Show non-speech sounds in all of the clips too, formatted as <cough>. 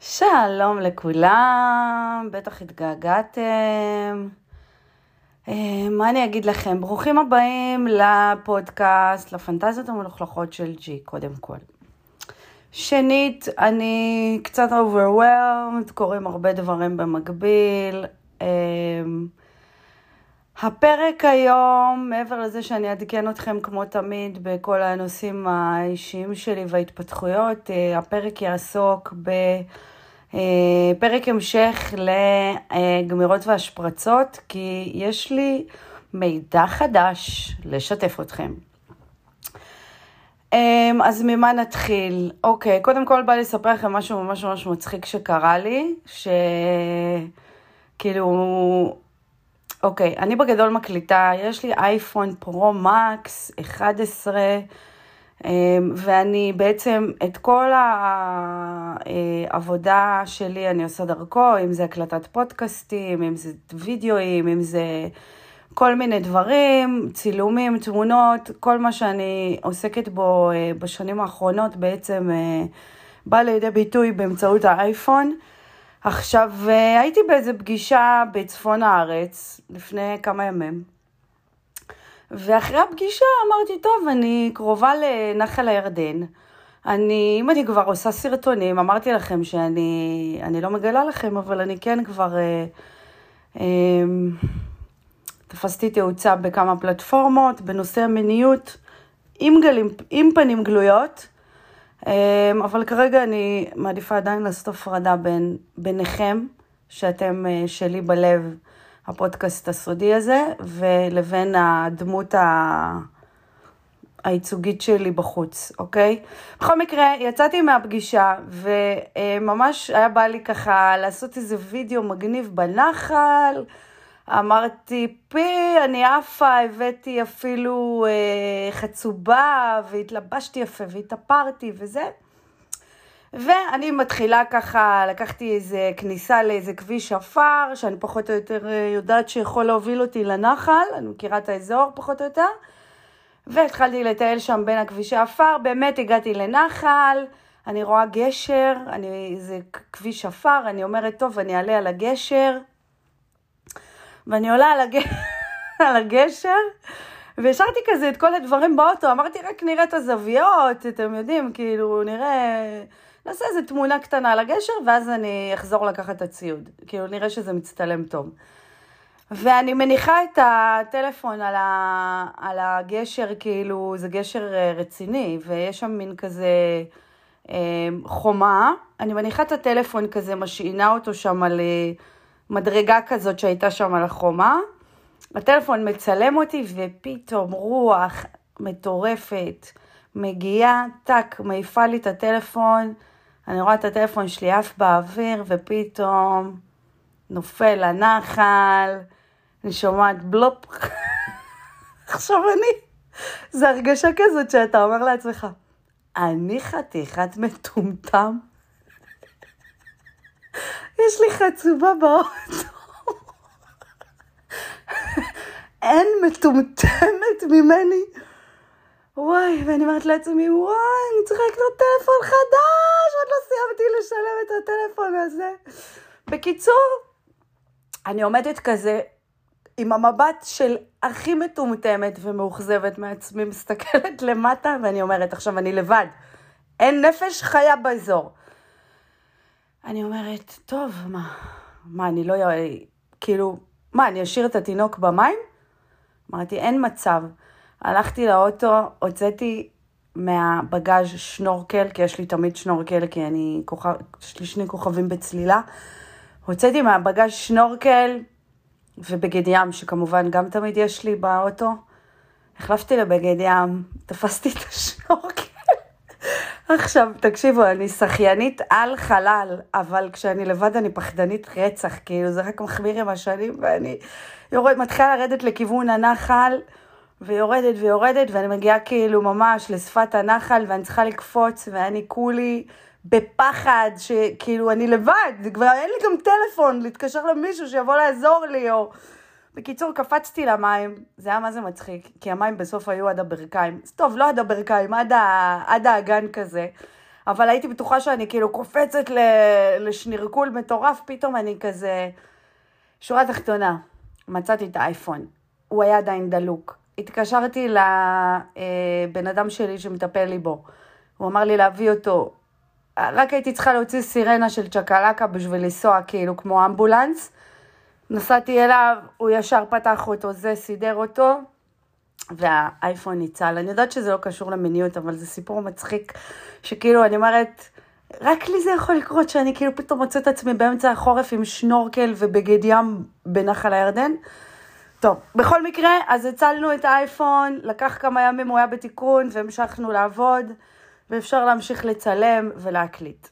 שלום לכולם, בטח התגעגעתם. אה, מה אני אגיד לכם? ברוכים הבאים לפודקאסט, לפנטזיות המלוכלכות של ג'י, קודם כל. שנית, אני קצת overwhelmed, קורים הרבה דברים במקביל. אה, הפרק היום, מעבר לזה שאני אעדכן אתכם כמו תמיד בכל הנושאים האישיים שלי וההתפתחויות, אה, הפרק יעסוק בפרק המשך לגמירות והשפרצות, כי יש לי מידע חדש לשתף אתכם. אמ, אז ממה נתחיל? אוקיי, קודם כל בא לי לספר לכם משהו ממש ממש מצחיק שקרה לי, שכאילו, אוקיי, אני בגדול מקליטה, יש לי אייפון פרו מקס 11, אמ, ואני בעצם את כל העבודה שלי אני עושה דרכו, אם זה הקלטת פודקאסטים, אם זה וידאוים, אם זה... כל מיני דברים, צילומים, תמונות, כל מה שאני עוסקת בו אה, בשנים האחרונות בעצם אה, בא לידי ביטוי באמצעות האייפון. עכשיו, אה, הייתי באיזה פגישה בצפון הארץ לפני כמה ימים, ואחרי הפגישה אמרתי, טוב, אני קרובה לנחל הירדן. אני, אם אני כבר עושה סרטונים, אמרתי לכם שאני אני לא מגלה לכם, אבל אני כן כבר... אה, אה, תפסתי תאוצה בכמה פלטפורמות בנושא המיניות עם, גלים, עם פנים גלויות, אבל כרגע אני מעדיפה עדיין לעשות הפרדה בין, ביניכם, שאתם אה, שלי בלב, הפודקאסט הסודי הזה, ולבין הדמות ה... הייצוגית שלי בחוץ, אוקיי? בכל מקרה, יצאתי מהפגישה, וממש היה בא לי ככה לעשות איזה וידאו מגניב בנחל, אמרתי, פי, אני עפה, הבאתי אפילו אה, חצובה, והתלבשתי יפה, והתאפרתי וזה. ואני מתחילה ככה, לקחתי איזה כניסה לאיזה כביש עפר, שאני פחות או יותר אה, יודעת שיכול להוביל אותי לנחל, אני מכירה את האזור פחות או יותר, והתחלתי לטייל שם בין הכבישי עפר, באמת הגעתי לנחל, אני רואה גשר, אני, זה כביש עפר, אני אומרת, טוב, אני אעלה על הגשר. ואני עולה על, הג... <laughs> על הגשר, והשארתי כזה את כל הדברים באוטו, אמרתי רק נראה את הזוויות, אתם יודעים, כאילו נראה, נעשה איזה תמונה קטנה על הגשר, ואז אני אחזור לקחת את הציוד, כאילו נראה שזה מצטלם טוב. ואני מניחה את הטלפון על, ה... על הגשר, כאילו זה גשר אה, רציני, ויש שם מין כזה אה, חומה, אני מניחה את הטלפון כזה, משעינה אותו שם על... מדרגה כזאת שהייתה שם על החומה. הטלפון מצלם אותי ופתאום רוח מטורפת מגיעה, טאק, מעיפה לי את הטלפון, אני רואה את הטלפון שלי עף באוויר ופתאום נופל לנחל, אני שומעת בלופ. <laughs> עכשיו אני, זו הרגשה כזאת שאתה אומר לעצמך, אני חתיכת מטומטם. יש לי חצובה באוטו. אין מטומטמת ממני. וואי, ואני אומרת לעצמי, וואי, אני צריכה לקנות טלפון חדש, עוד לא סיימתי לשלם את הטלפון הזה. בקיצור, אני עומדת כזה עם המבט של הכי מטומטמת ומאוכזבת מעצמי, מסתכלת למטה, ואני אומרת, עכשיו אני לבד. אין נפש חיה באזור. אני אומרת, טוב, מה, מה, אני לא... כאילו, מה, אני אשאיר את התינוק במים? אמרתי, אין מצב. הלכתי לאוטו, הוצאתי מהבגאז' שנורקל, כי יש לי תמיד שנורקל, כי אני כוכב, יש לי שני כוכבים בצלילה. הוצאתי מהבגאז' שנורקל ובגד ים, שכמובן גם תמיד יש לי באוטו. החלפתי לבגד ים, <laughs> תפסתי את השנורקל. עכשיו, תקשיבו, אני שחיינית על חלל, אבל כשאני לבד אני פחדנית רצח, כאילו זה רק מחמיר עם השנים, ואני יורד, מתחילה לרדת לכיוון הנחל, ויורדת ויורדת, ואני מגיעה כאילו ממש לשפת הנחל, ואני צריכה לקפוץ, ואני כולי בפחד, שכאילו אני לבד, כבר אין לי גם טלפון להתקשר למישהו שיבוא לעזור לי, או... בקיצור, קפצתי למים, זה היה מה זה מצחיק, כי המים בסוף היו עד הברכיים. טוב, לא עד הברכיים, עד, ה... עד האגן כזה. אבל הייתי בטוחה שאני כאילו קופצת לשנירקול מטורף, פתאום אני כזה... שורה תחתונה, מצאתי את האייפון, הוא היה עדיין דלוק. התקשרתי לבן אדם שלי שמטפל לי בו, הוא אמר לי להביא אותו. רק הייתי צריכה להוציא סירנה של צ'קלקה בשביל לנסוע כאילו כמו אמבולנס. נסעתי אליו, הוא ישר פתח אותו, זה סידר אותו, והאייפון ניצל. אני יודעת שזה לא קשור למיניות, אבל זה סיפור מצחיק, שכאילו, אני אומרת, רק לי זה יכול לקרות שאני כאילו פתאום מוצאת עצמי באמצע החורף עם שנורקל ובגד ים בנחל הירדן. טוב, בכל מקרה, אז הצלנו את האייפון, לקח כמה ימים, הוא היה בתיקון, והמשכנו לעבוד, ואפשר להמשיך לצלם ולהקליט.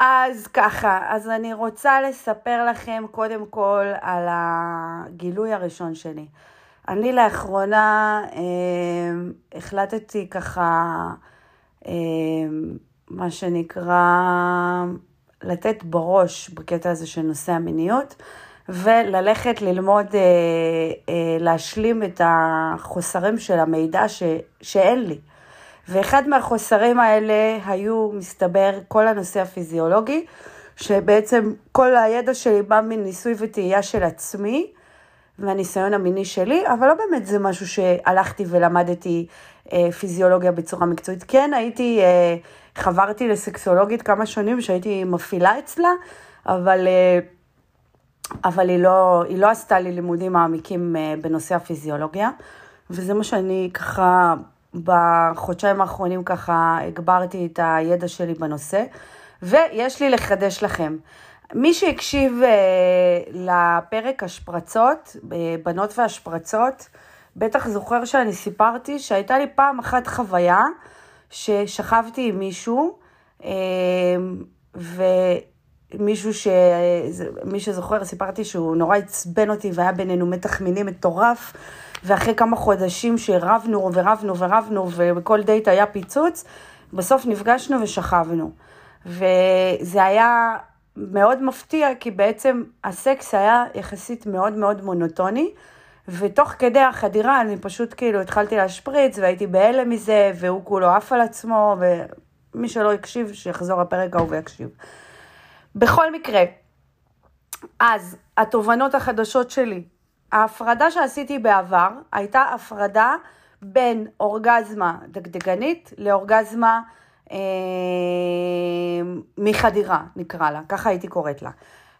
אז ככה, אז אני רוצה לספר לכם קודם כל על הגילוי הראשון שלי. אני לאחרונה אה, החלטתי ככה, אה, מה שנקרא, לתת בראש בקטע הזה של נושא המיניות, וללכת ללמוד, אה, אה, להשלים את החוסרים של המידע ש, שאין לי. ואחד מהחוסרים האלה היו, מסתבר, כל הנושא הפיזיולוגי, שבעצם כל הידע שלי בא מניסוי וטעייה של עצמי, והניסיון המיני שלי, אבל לא באמת זה משהו שהלכתי ולמדתי אה, פיזיולוגיה בצורה מקצועית. כן, הייתי, אה, חברתי לסקסולוגית כמה שנים שהייתי מפעילה אצלה, אבל, אה, אבל היא, לא, היא לא עשתה לי לימודים מעמיקים אה, בנושא הפיזיולוגיה, וזה מה שאני ככה בחודשיים האחרונים ככה הגברתי את הידע שלי בנושא, ויש לי לחדש לכם. מי שהקשיב אה, לפרק השפרצות, אה, בנות והשפרצות, בטח זוכר שאני סיפרתי שהייתה לי פעם אחת חוויה ששכבתי עם מישהו, אה, ומישהו ש... מי שזוכר, סיפרתי שהוא נורא עצבן אותי והיה בינינו מתח מיני מטורף. ואחרי כמה חודשים שרבנו ורבנו ורבנו ובכל דייט היה פיצוץ, בסוף נפגשנו ושכבנו. וזה היה מאוד מפתיע, כי בעצם הסקס היה יחסית מאוד מאוד מונוטוני, ותוך כדי החדירה אני פשוט כאילו התחלתי להשפריץ והייתי בהלם מזה, והוא כולו עף על עצמו, ומי שלא הקשיב, שיחזור הפרק ההוא ויקשיב. בכל מקרה, אז התובנות החדשות שלי ההפרדה שעשיתי בעבר הייתה הפרדה בין אורגזמה דגדגנית לאורגזמה אה, מחדירה, נקרא לה, ככה הייתי קוראת לה.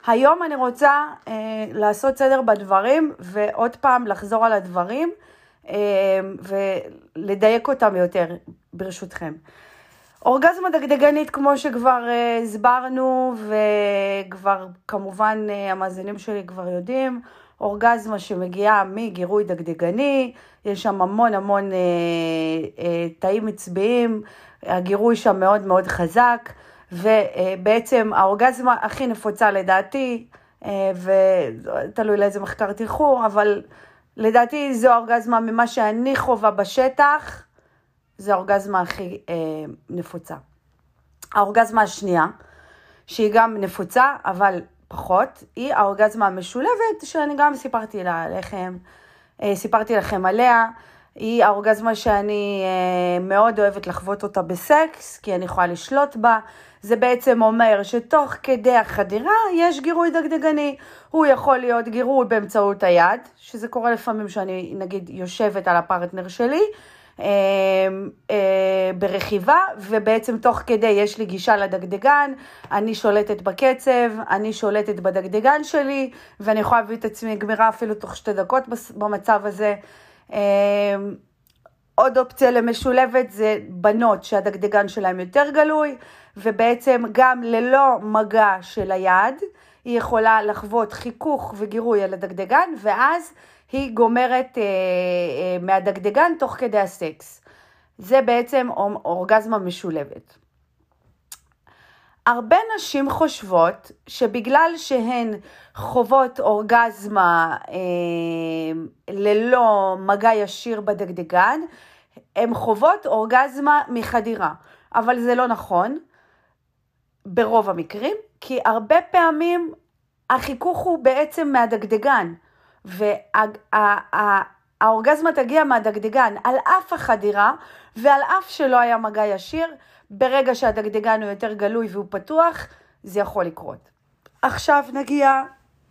היום אני רוצה אה, לעשות סדר בדברים ועוד פעם לחזור על הדברים אה, ולדייק אותם יותר, ברשותכם. אורגזמה דגדגנית, כמו שכבר אה, הסברנו, וכבר כמובן אה, המאזינים שלי כבר יודעים, אורגזמה שמגיעה מגירוי דגדגני, יש שם המון המון אה, אה, תאים עצביים, הגירוי שם מאוד מאוד חזק, ובעצם האורגזמה הכי נפוצה לדעתי, אה, ותלוי לאיזה מחקר תלכו, אבל לדעתי זו האורגזמה ממה שאני חווה בשטח, זו האורגזמה הכי אה, נפוצה. האורגזמה השנייה, שהיא גם נפוצה, אבל פחות, היא האורגזמה המשולבת, שאני גם סיפרתי לה לכם, אה, סיפרתי לכם עליה. היא האורגזמה שאני אה, מאוד אוהבת לחוות אותה בסקס, כי אני יכולה לשלוט בה. זה בעצם אומר שתוך כדי החדירה יש גירוי דגדגני. הוא יכול להיות גירוי באמצעות היד, שזה קורה לפעמים שאני נגיד יושבת על הפרטנר שלי, ברכיבה, ובעצם תוך כדי יש לי גישה לדגדגן, אני שולטת בקצב, אני שולטת בדגדגן שלי, ואני יכולה להביא את עצמי גמירה אפילו תוך שתי דקות במצב הזה. אמ, עוד אופציה למשולבת זה בנות שהדגדגן שלהם יותר גלוי, ובעצם גם ללא מגע של היד, היא יכולה לחוות חיכוך וגירוי על הדגדגן, ואז היא גומרת אה, אה, מהדגדגן תוך כדי הסקס. זה בעצם אורגזמה משולבת. הרבה נשים חושבות שבגלל שהן חוות אורגזמה אה, ללא מגע ישיר בדגדגן, הן חוות אורגזמה מחדירה. אבל זה לא נכון ברוב המקרים, כי הרבה פעמים החיכוך הוא בעצם מהדגדגן. והאורגזמה תגיע מהדגדגן על אף החדירה ועל אף שלא היה מגע ישיר, ברגע שהדגדגן הוא יותר גלוי והוא פתוח, זה יכול לקרות. עכשיו נגיע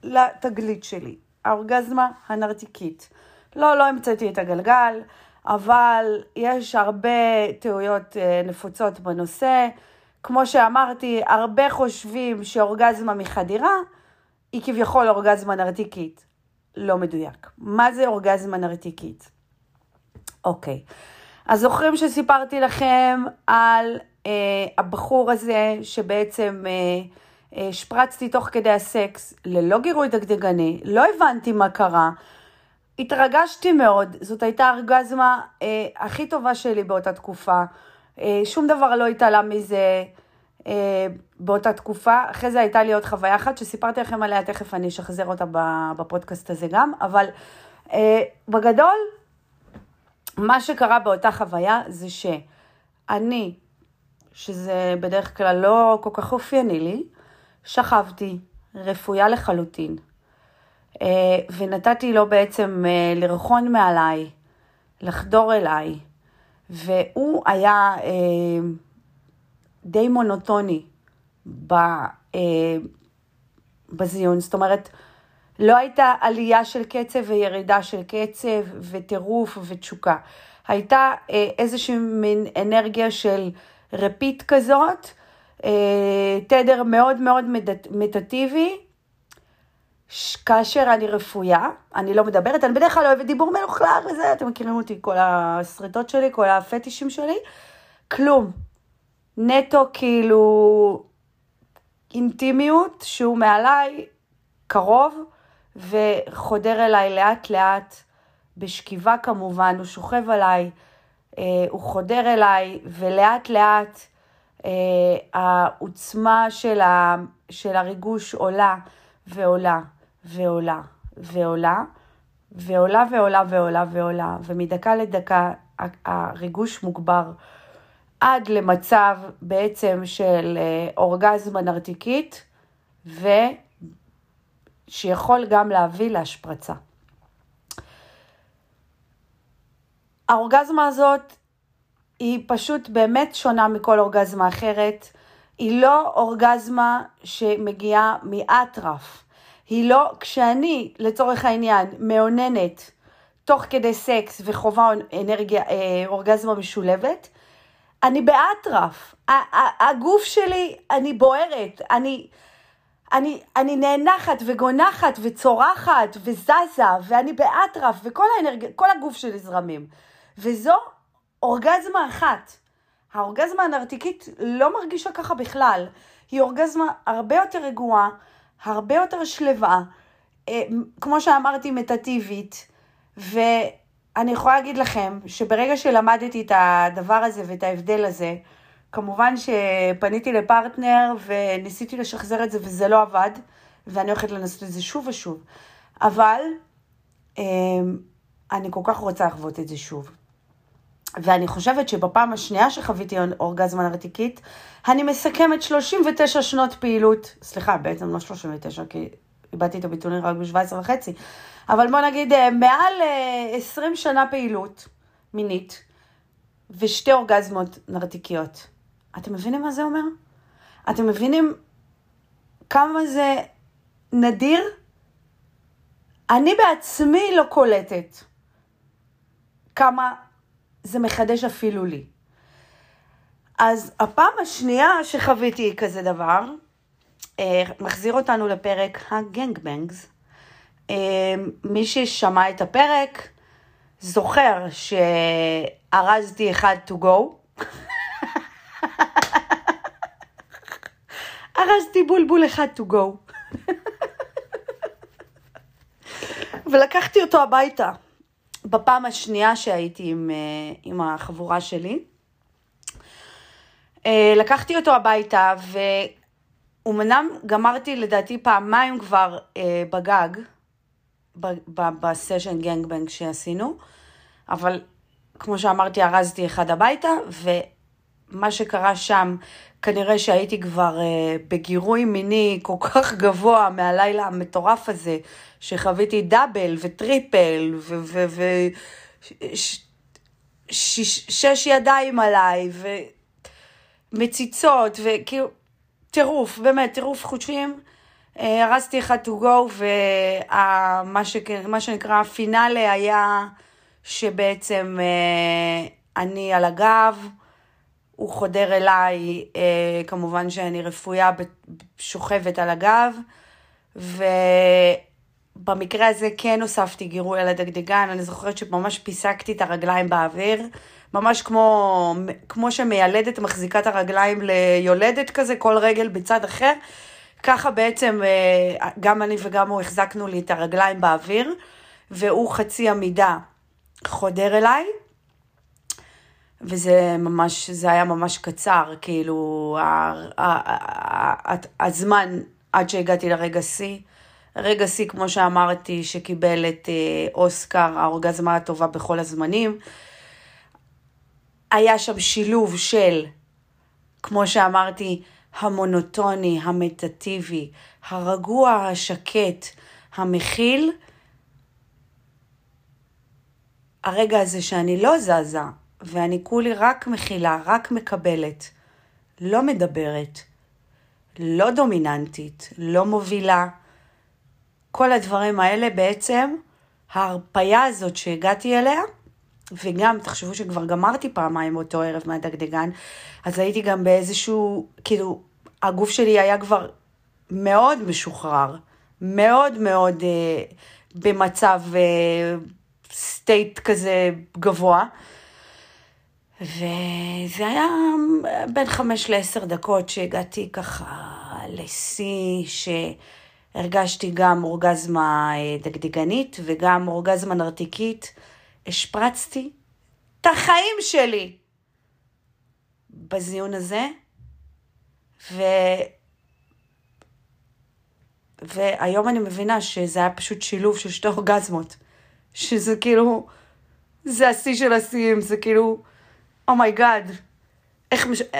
לתגלית שלי, האורגזמה הנרתיקית. לא, לא המצאתי את הגלגל, אבל יש הרבה טעויות אה, נפוצות בנושא. כמו שאמרתי, הרבה חושבים שאורגזמה מחדירה היא כביכול אורגזמה נרתיקית. לא מדויק. מה זה אורגזמה נרתיקית? אוקיי. אז זוכרים שסיפרתי לכם על אה, הבחור הזה שבעצם אה, אה, שפרצתי תוך כדי הסקס ללא גירוי דגדגני, לא הבנתי מה קרה, התרגשתי מאוד, זאת הייתה האורגזמה אה, הכי טובה שלי באותה תקופה, אה, שום דבר לא התעלה מזה באותה תקופה, אחרי זה הייתה לי עוד חוויה אחת שסיפרתי לכם עליה, תכף אני אשחזר אותה בפודקאסט הזה גם, אבל אה, בגדול, מה שקרה באותה חוויה זה שאני, שזה בדרך כלל לא כל כך אופייני לי, שכבתי רפויה לחלוטין, אה, ונתתי לו בעצם אה, לרחון מעליי, לחדור אליי, והוא היה אה, די מונוטוני בזיון, זאת אומרת, לא הייתה עלייה של קצב וירידה של קצב וטירוף ותשוקה. הייתה אה, איזושהי מין אנרגיה של רפיט כזאת, אה, תדר מאוד מאוד מטטיבי, כאשר אני רפויה, אני לא מדברת, אני בדרך כלל אוהבת דיבור מלוכלך וזה, אתם מכירים אותי, כל הסריטות שלי, כל הפטישים שלי, כלום. נטו כאילו אינטימיות שהוא מעליי קרוב וחודר אליי לאט לאט, בשכיבה כמובן, הוא שוכב עליי, אה, הוא חודר אליי ולאט לאט אה, העוצמה של, ה, של הריגוש עולה ועולה ועולה ועולה ועולה ועולה ועולה ועולה ומדקה לדקה הריגוש מוגבר. עד למצב בעצם של אה, אורגזמה נרתיקית, ושיכול גם להביא להשפרצה. האורגזמה הזאת היא פשוט באמת שונה מכל אורגזמה אחרת. היא לא אורגזמה שמגיעה מאטרף. היא לא, כשאני, לצורך העניין, מאוננת תוך כדי סקס וחובה אנרגיה, אה, אורגזמה משולבת, אני באטרף, הגוף שלי, אני בוערת, אני, אני, אני נאנחת וגונחת וצורחת וזזה, ואני באטרף, וכל האנרג... הגוף שלי זרמים. וזו אורגזמה אחת. האורגזמה הנרתיקית לא מרגישה ככה בכלל. היא אורגזמה הרבה יותר רגועה, הרבה יותר שלווה, אה, כמו שאמרתי, מטטיבית, ו... אני יכולה להגיד לכם שברגע שלמדתי את הדבר הזה ואת ההבדל הזה, כמובן שפניתי לפרטנר וניסיתי לשחזר את זה וזה לא עבד, ואני הולכת לנסות את זה שוב ושוב. אבל אמ, אני כל כך רוצה לחוות את זה שוב. ואני חושבת שבפעם השנייה שחוויתי אורגזמה נרתיקית, אני מסכמת 39 שנות פעילות, סליחה, בעצם לא 39, כי איבדתי את הביטולים רק ב-17 וחצי, אבל בוא נגיד אה, מעל 20 אה, שנה פעילות מינית ושתי אורגזמות נרתיקיות. אתם מבינים מה זה אומר? אתם מבינים כמה זה נדיר? אני בעצמי לא קולטת כמה זה מחדש אפילו לי. אז הפעם השנייה שחוויתי כזה דבר, אה, מחזיר אותנו לפרק הגנגבנגס. אה, מי ששמע את הפרק זוכר שארזתי אחד to go. <laughs> ארזתי בולבול אחד to go. <laughs> ולקחתי אותו הביתה בפעם השנייה שהייתי עם, אה, עם החבורה שלי. לקחתי אותו הביתה, אמנם גמרתי לדעתי פעמיים כבר אה, בגג, בסשן גנגבנג שעשינו, אבל כמו שאמרתי, ארזתי אחד הביתה, מה שקרה שם, כנראה שהייתי כבר uh, בגירוי מיני כל כך גבוה מהלילה המטורף הזה, שחוויתי דאבל וטריפל ושש ידיים עליי ומציצות וכאילו טירוף, באמת טירוף חושים. אה, הרסתי אחד to go ומה ש... שנקרא הפינאלה היה שבעצם uh, אני על הגב, הוא חודר אליי, אה, כמובן שאני רפויה שוכבת על הגב, ובמקרה הזה כן הוספתי גירוי על הדגדגן, אני זוכרת שממש פיסקתי את הרגליים באוויר, ממש כמו, כמו שמיילדת מחזיקה את הרגליים ליולדת כזה, כל רגל בצד אחר. ככה בעצם אה, גם אני וגם הוא החזקנו לי את הרגליים באוויר, והוא חצי עמידה חודר אליי, וזה ממש, זה היה ממש קצר, כאילו, הזמן עד שהגעתי לרגע שיא. רגע שיא, כמו שאמרתי, שקיבל את אה, אוסקר, האורגזמה הטובה בכל הזמנים. היה שם שילוב של, כמו שאמרתי, המונוטוני, המטטיבי, הרגוע, השקט, המכיל. הרגע הזה שאני לא זזה, ואני כולי רק מכילה, רק מקבלת, לא מדברת, לא דומיננטית, לא מובילה. כל הדברים האלה בעצם, ההרפייה הזאת שהגעתי אליה, וגם, תחשבו שכבר גמרתי פעמיים אותו ערב מהדגדגן, אז הייתי גם באיזשהו, כאילו, הגוף שלי היה כבר מאוד משוחרר, מאוד מאוד אה, במצב אה, סטייט כזה גבוה. וזה היה בין חמש לעשר דקות שהגעתי ככה לשיא, שהרגשתי גם אורגזמה אה, דגדגנית וגם אורגזמה נרתיקית. השפרצתי את החיים שלי בזיון הזה, ו... והיום אני מבינה שזה היה פשוט שילוב של שתי אורגזמות. שזה כאילו, זה השיא של השיאים, זה כאילו... oh my God, oh איך מש... אה,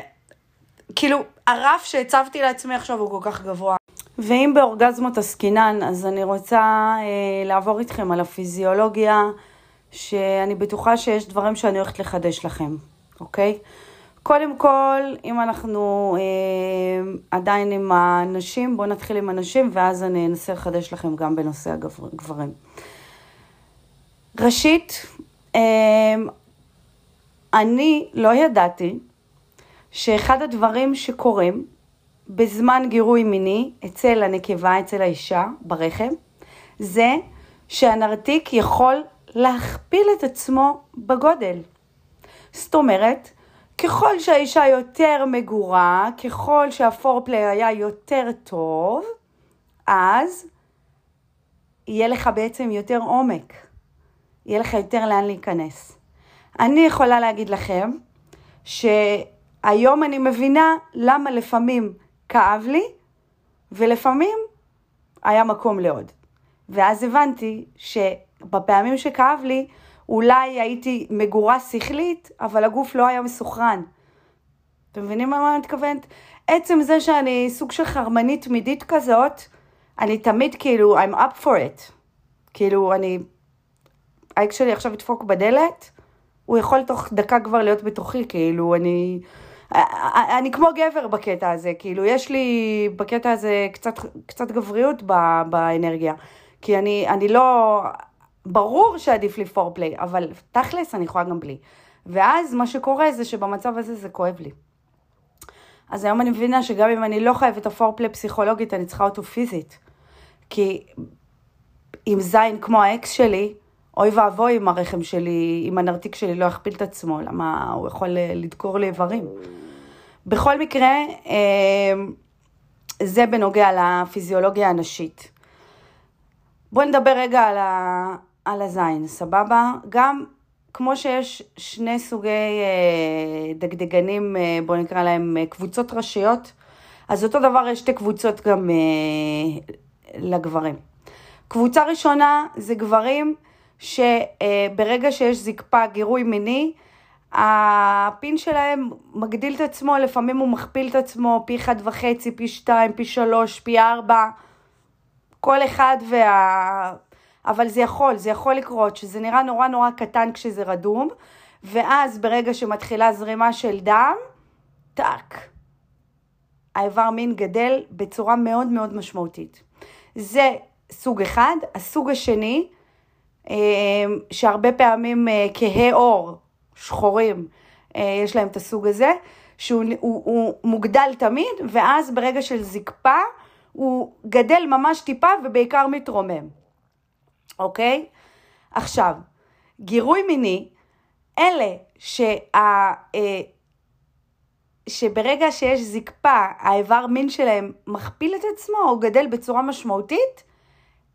כאילו, הרף שהצבתי לעצמי עכשיו הוא כל כך גבוה. ואם באורגזמות עסקינן, אז אני רוצה אה, לעבור איתכם על הפיזיולוגיה, שאני בטוחה שיש דברים שאני הולכת לחדש לכם, אוקיי? קודם כל, אם אנחנו אה, עדיין עם הנשים, בואו נתחיל עם הנשים, ואז אני אנסה לחדש לכם גם בנושא הגברים. ראשית, אה, אני לא ידעתי שאחד הדברים שקורים בזמן גירוי מיני אצל הנקבה, אצל האישה, ברחם, זה שהנרתיק יכול להכפיל את עצמו בגודל. זאת אומרת, ככל שהאישה יותר מגורה, ככל שהפורפליי היה יותר טוב, אז יהיה לך בעצם יותר עומק, יהיה לך יותר לאן להיכנס. אני יכולה להגיד לכם שהיום אני מבינה למה לפעמים כאב לי ולפעמים היה מקום לעוד. ואז הבנתי שבפעמים שכאב לי, אולי הייתי מגורה שכלית, אבל הגוף לא היה מסוכרן. אתם מבינים מה אני מתכוונת? עצם זה שאני סוג של חרמנית תמידית כזאת, אני תמיד כאילו, I'm up for it. כאילו, אני... האקס שלי עכשיו ידפוק בדלת, הוא יכול תוך דקה כבר להיות בתוכי, כאילו, אני... אני כמו גבר בקטע הזה, כאילו, יש לי בקטע הזה קצת, קצת גבריות באנרגיה. כי אני, אני לא... ברור שעדיף לי פורפליי, אבל תכלס אני יכולה גם בלי. ואז מה שקורה זה שבמצב הזה זה כואב לי. אז היום אני מבינה שגם אם אני לא חייבת הפורפליי פסיכולוגית, אני צריכה אותו פיזית. כי עם זין כמו האקס שלי, אוי ואבוי אם הרחם שלי, אם הנרתיק שלי לא יכפיל את עצמו, למה הוא יכול אה, לדקור לי איברים. בכל מקרה, אה, זה בנוגע לפיזיולוגיה הנשית. בואו נדבר רגע על, על הזין, סבבה? גם כמו שיש שני סוגי אה, דגדגנים, בואו נקרא להם קבוצות ראשיות, אז אותו דבר יש שתי קבוצות גם לגברים. קבוצה ראשונה זה גברים שברגע שיש זקפה, גירוי מיני, הפין שלהם מגדיל את עצמו, לפעמים הוא מכפיל את עצמו פי אחד וחצי, פי שתיים, פי שלוש, פי ארבע, כל אחד וה... אבל זה יכול, זה יכול לקרות, שזה נראה נורא נורא קטן כשזה רדום, ואז ברגע שמתחילה זרימה של דם, טאק, האיבר מין גדל בצורה מאוד מאוד משמעותית. זה סוג אחד. הסוג השני, אה, שהרבה פעמים אה, כהי עור, שחורים, אה, יש להם את הסוג הזה, שהוא הוא, הוא מוגדל תמיד, ואז ברגע של זקפה, הוא גדל ממש טיפה ובעיקר מתרומם, אוקיי? עכשיו, גירוי מיני, אלה שה... שברגע שיש זקפה, האיבר מין שלהם מכפיל את עצמו או גדל בצורה משמעותית,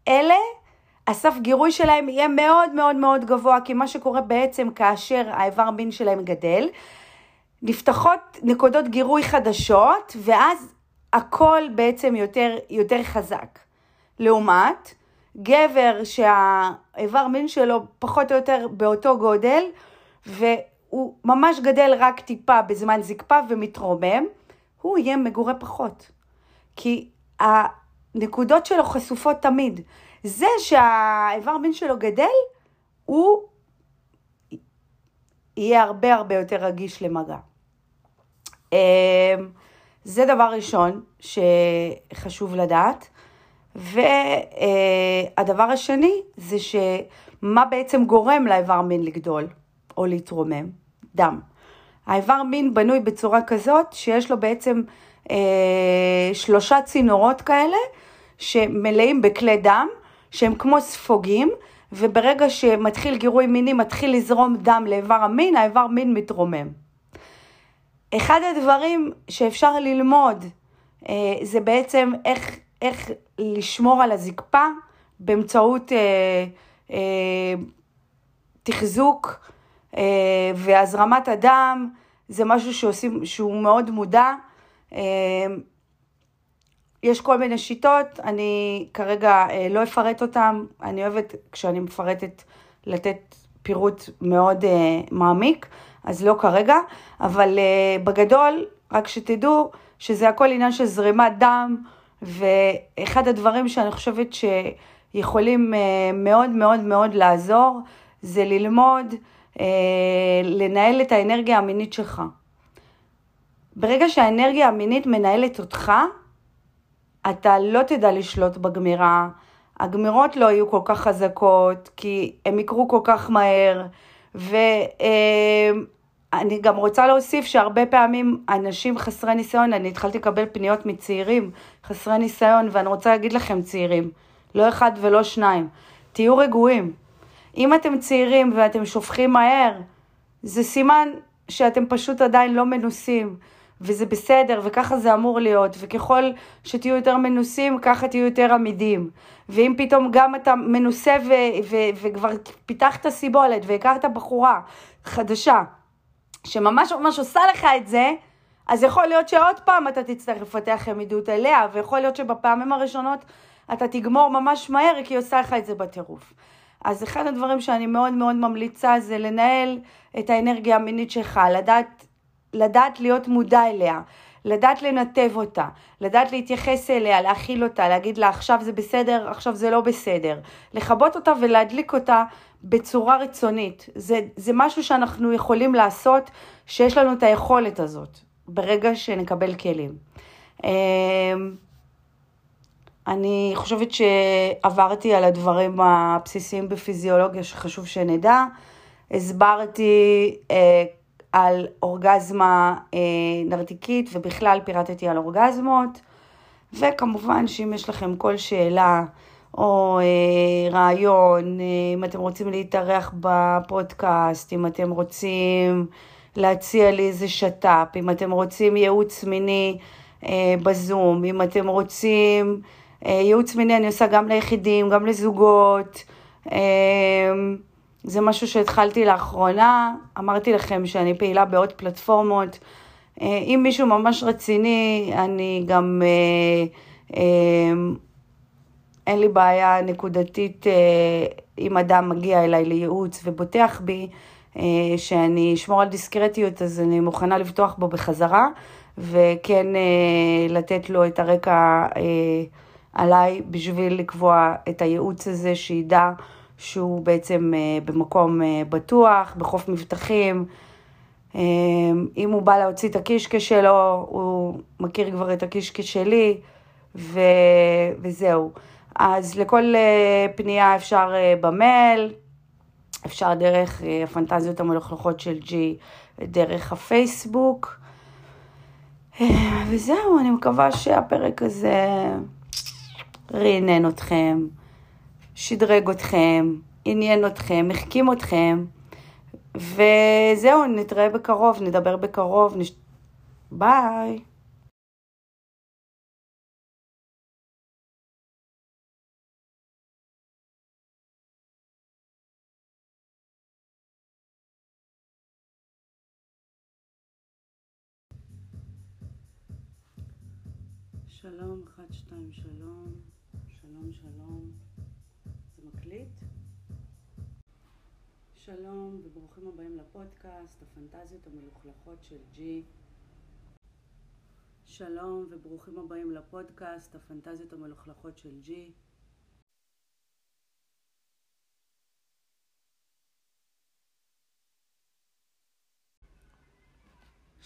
אלה, הסף גירוי שלהם יהיה מאוד מאוד מאוד גבוה, כי מה שקורה בעצם כאשר האיבר מין שלהם גדל, נפתחות נקודות גירוי חדשות, ואז הכל בעצם יותר, יותר חזק. לעומת גבר שהאיבר מין שלו פחות או יותר באותו גודל, והוא ממש גדל רק טיפה בזמן זקפה ומתרומם, הוא יהיה מגורה פחות. כי הנקודות שלו חשופות תמיד. זה שהאיבר מין שלו גדל, הוא יהיה הרבה הרבה יותר רגיש למגע. אמ, זה דבר ראשון שחשוב לדעת. והדבר השני זה שמה בעצם גורם לאיבר מין לגדול או להתרומם? דם. האיבר מין בנוי בצורה כזאת שיש לו בעצם אה, שלושה צינורות כאלה שמלאים בכלי דם שהם כמו ספוגים וברגע שמתחיל גירוי מיני מתחיל לזרום דם לאיבר המין, האיבר מין מתרומם. אחד הדברים שאפשר ללמוד אה, זה בעצם איך, איך לשמור על הזקפה באמצעות אה, אה, תחזוק אה, והזרמת הדם, זה משהו שעושים, שהוא מאוד מודע. אה, יש כל מיני שיטות, אני כרגע אה, לא אפרט אותן, אני אוהבת כשאני מפרטת לתת פירוט מאוד אה, מעמיק, אז לא כרגע, אבל אה, בגדול, רק שתדעו שזה הכל עניין של זרימת דם, ואחד הדברים שאני חושבת שיכולים מאוד מאוד מאוד לעזור, זה ללמוד לנהל את האנרגיה המינית שלך. ברגע שהאנרגיה המינית מנהלת אותך, אתה לא תדע לשלוט בגמירה, הגמירות לא יהיו כל כך חזקות, כי הם יקרו כל כך מהר, ואני גם רוצה להוסיף שהרבה פעמים אנשים חסרי ניסיון, אני התחלתי לקבל פניות מצעירים חסרי ניסיון, ואני רוצה להגיד לכם צעירים, לא אחד ולא שניים, תהיו רגועים. אם אתם צעירים ואתם שופכים מהר, זה סימן שאתם פשוט עדיין לא מנוסים. וזה בסדר, וככה זה אמור להיות, וככל שתהיו יותר מנוסים, ככה תהיו יותר עמידים. ואם פתאום גם אתה מנוסה ו- ו- וכבר פיתחת סיבולת והכרת בחורה חדשה, שממש ממש עושה לך את זה, אז יכול להיות שעוד פעם אתה תצטרך לפתח עמידות אליה, ויכול להיות שבפעמים הראשונות אתה תגמור ממש מהר, כי היא עושה לך את זה בטירוף. אז אחד הדברים שאני מאוד מאוד ממליצה זה לנהל את האנרגיה המינית שלך, לדעת לדעת להיות מודע אליה, לדעת לנתב אותה, לדעת להתייחס אליה, להכיל אותה, להגיד לה עכשיו זה בסדר, עכשיו זה לא בסדר, לכבות אותה ולהדליק אותה בצורה רצונית. זה, זה משהו שאנחנו יכולים לעשות, שיש לנו את היכולת הזאת, ברגע שנקבל כלים. אמ, אני חושבת שעברתי על הדברים הבסיסיים בפיזיולוגיה שחשוב שנדע. הסברתי אה, על אורגזמה אה, נרתיקית ובכלל פירטתי על אורגזמות וכמובן שאם יש לכם כל שאלה או אה, רעיון, אה, אם אתם רוצים להתארח בפודקאסט, אם אתם רוצים להציע לי איזה שת"פ, אם אתם רוצים ייעוץ מיני אה, בזום, אם אתם רוצים אה, ייעוץ מיני אני עושה גם ליחידים, גם לזוגות. אה, זה משהו שהתחלתי לאחרונה, אמרתי לכם שאני פעילה בעוד פלטפורמות. אה, אם מישהו ממש רציני, אני גם, אה, אה, אין לי בעיה נקודתית אם אדם מגיע אליי לייעוץ ובוטח בי, שאני אשמור על דיסקרטיות, אז אני מוכנה לפתוח בו בחזרה, וכן לתת לו את הרקע עליי בשביל לקבוע את הייעוץ הזה, שידע שהוא בעצם במקום בטוח, בחוף מבטחים. אם הוא בא להוציא את הקישקע שלו, הוא מכיר כבר את הקישקע שלי, ו... וזהו. אז לכל אה, פנייה אפשר אה, במייל, אפשר דרך אה, הפנטזיות המלוכלכות של ג'י, דרך הפייסבוק. וזהו, אני מקווה שהפרק הזה רענן אתכם, שדרג אתכם, עניין אתכם, החכים אתכם. וזהו, נתראה בקרוב, נדבר בקרוב. נש... ביי. שלום, אחת, שתיים, שלום, שלום, שלום. זה מקליט? שלום וברוכים הבאים לפודקאסט, הפנטזיות המלוכלכות של ג'י. שלום וברוכים הבאים לפודקאסט, הפנטזיות המלוכלכות של ג'י.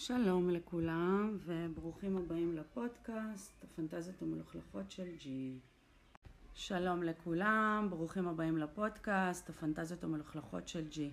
שלום לכולם וברוכים הבאים לפודקאסט, הפנטזיות המלוכלכות של ג'י. שלום לכולם, ברוכים הבאים לפודקאסט, הפנטזיות המלוכלכות של ג'י.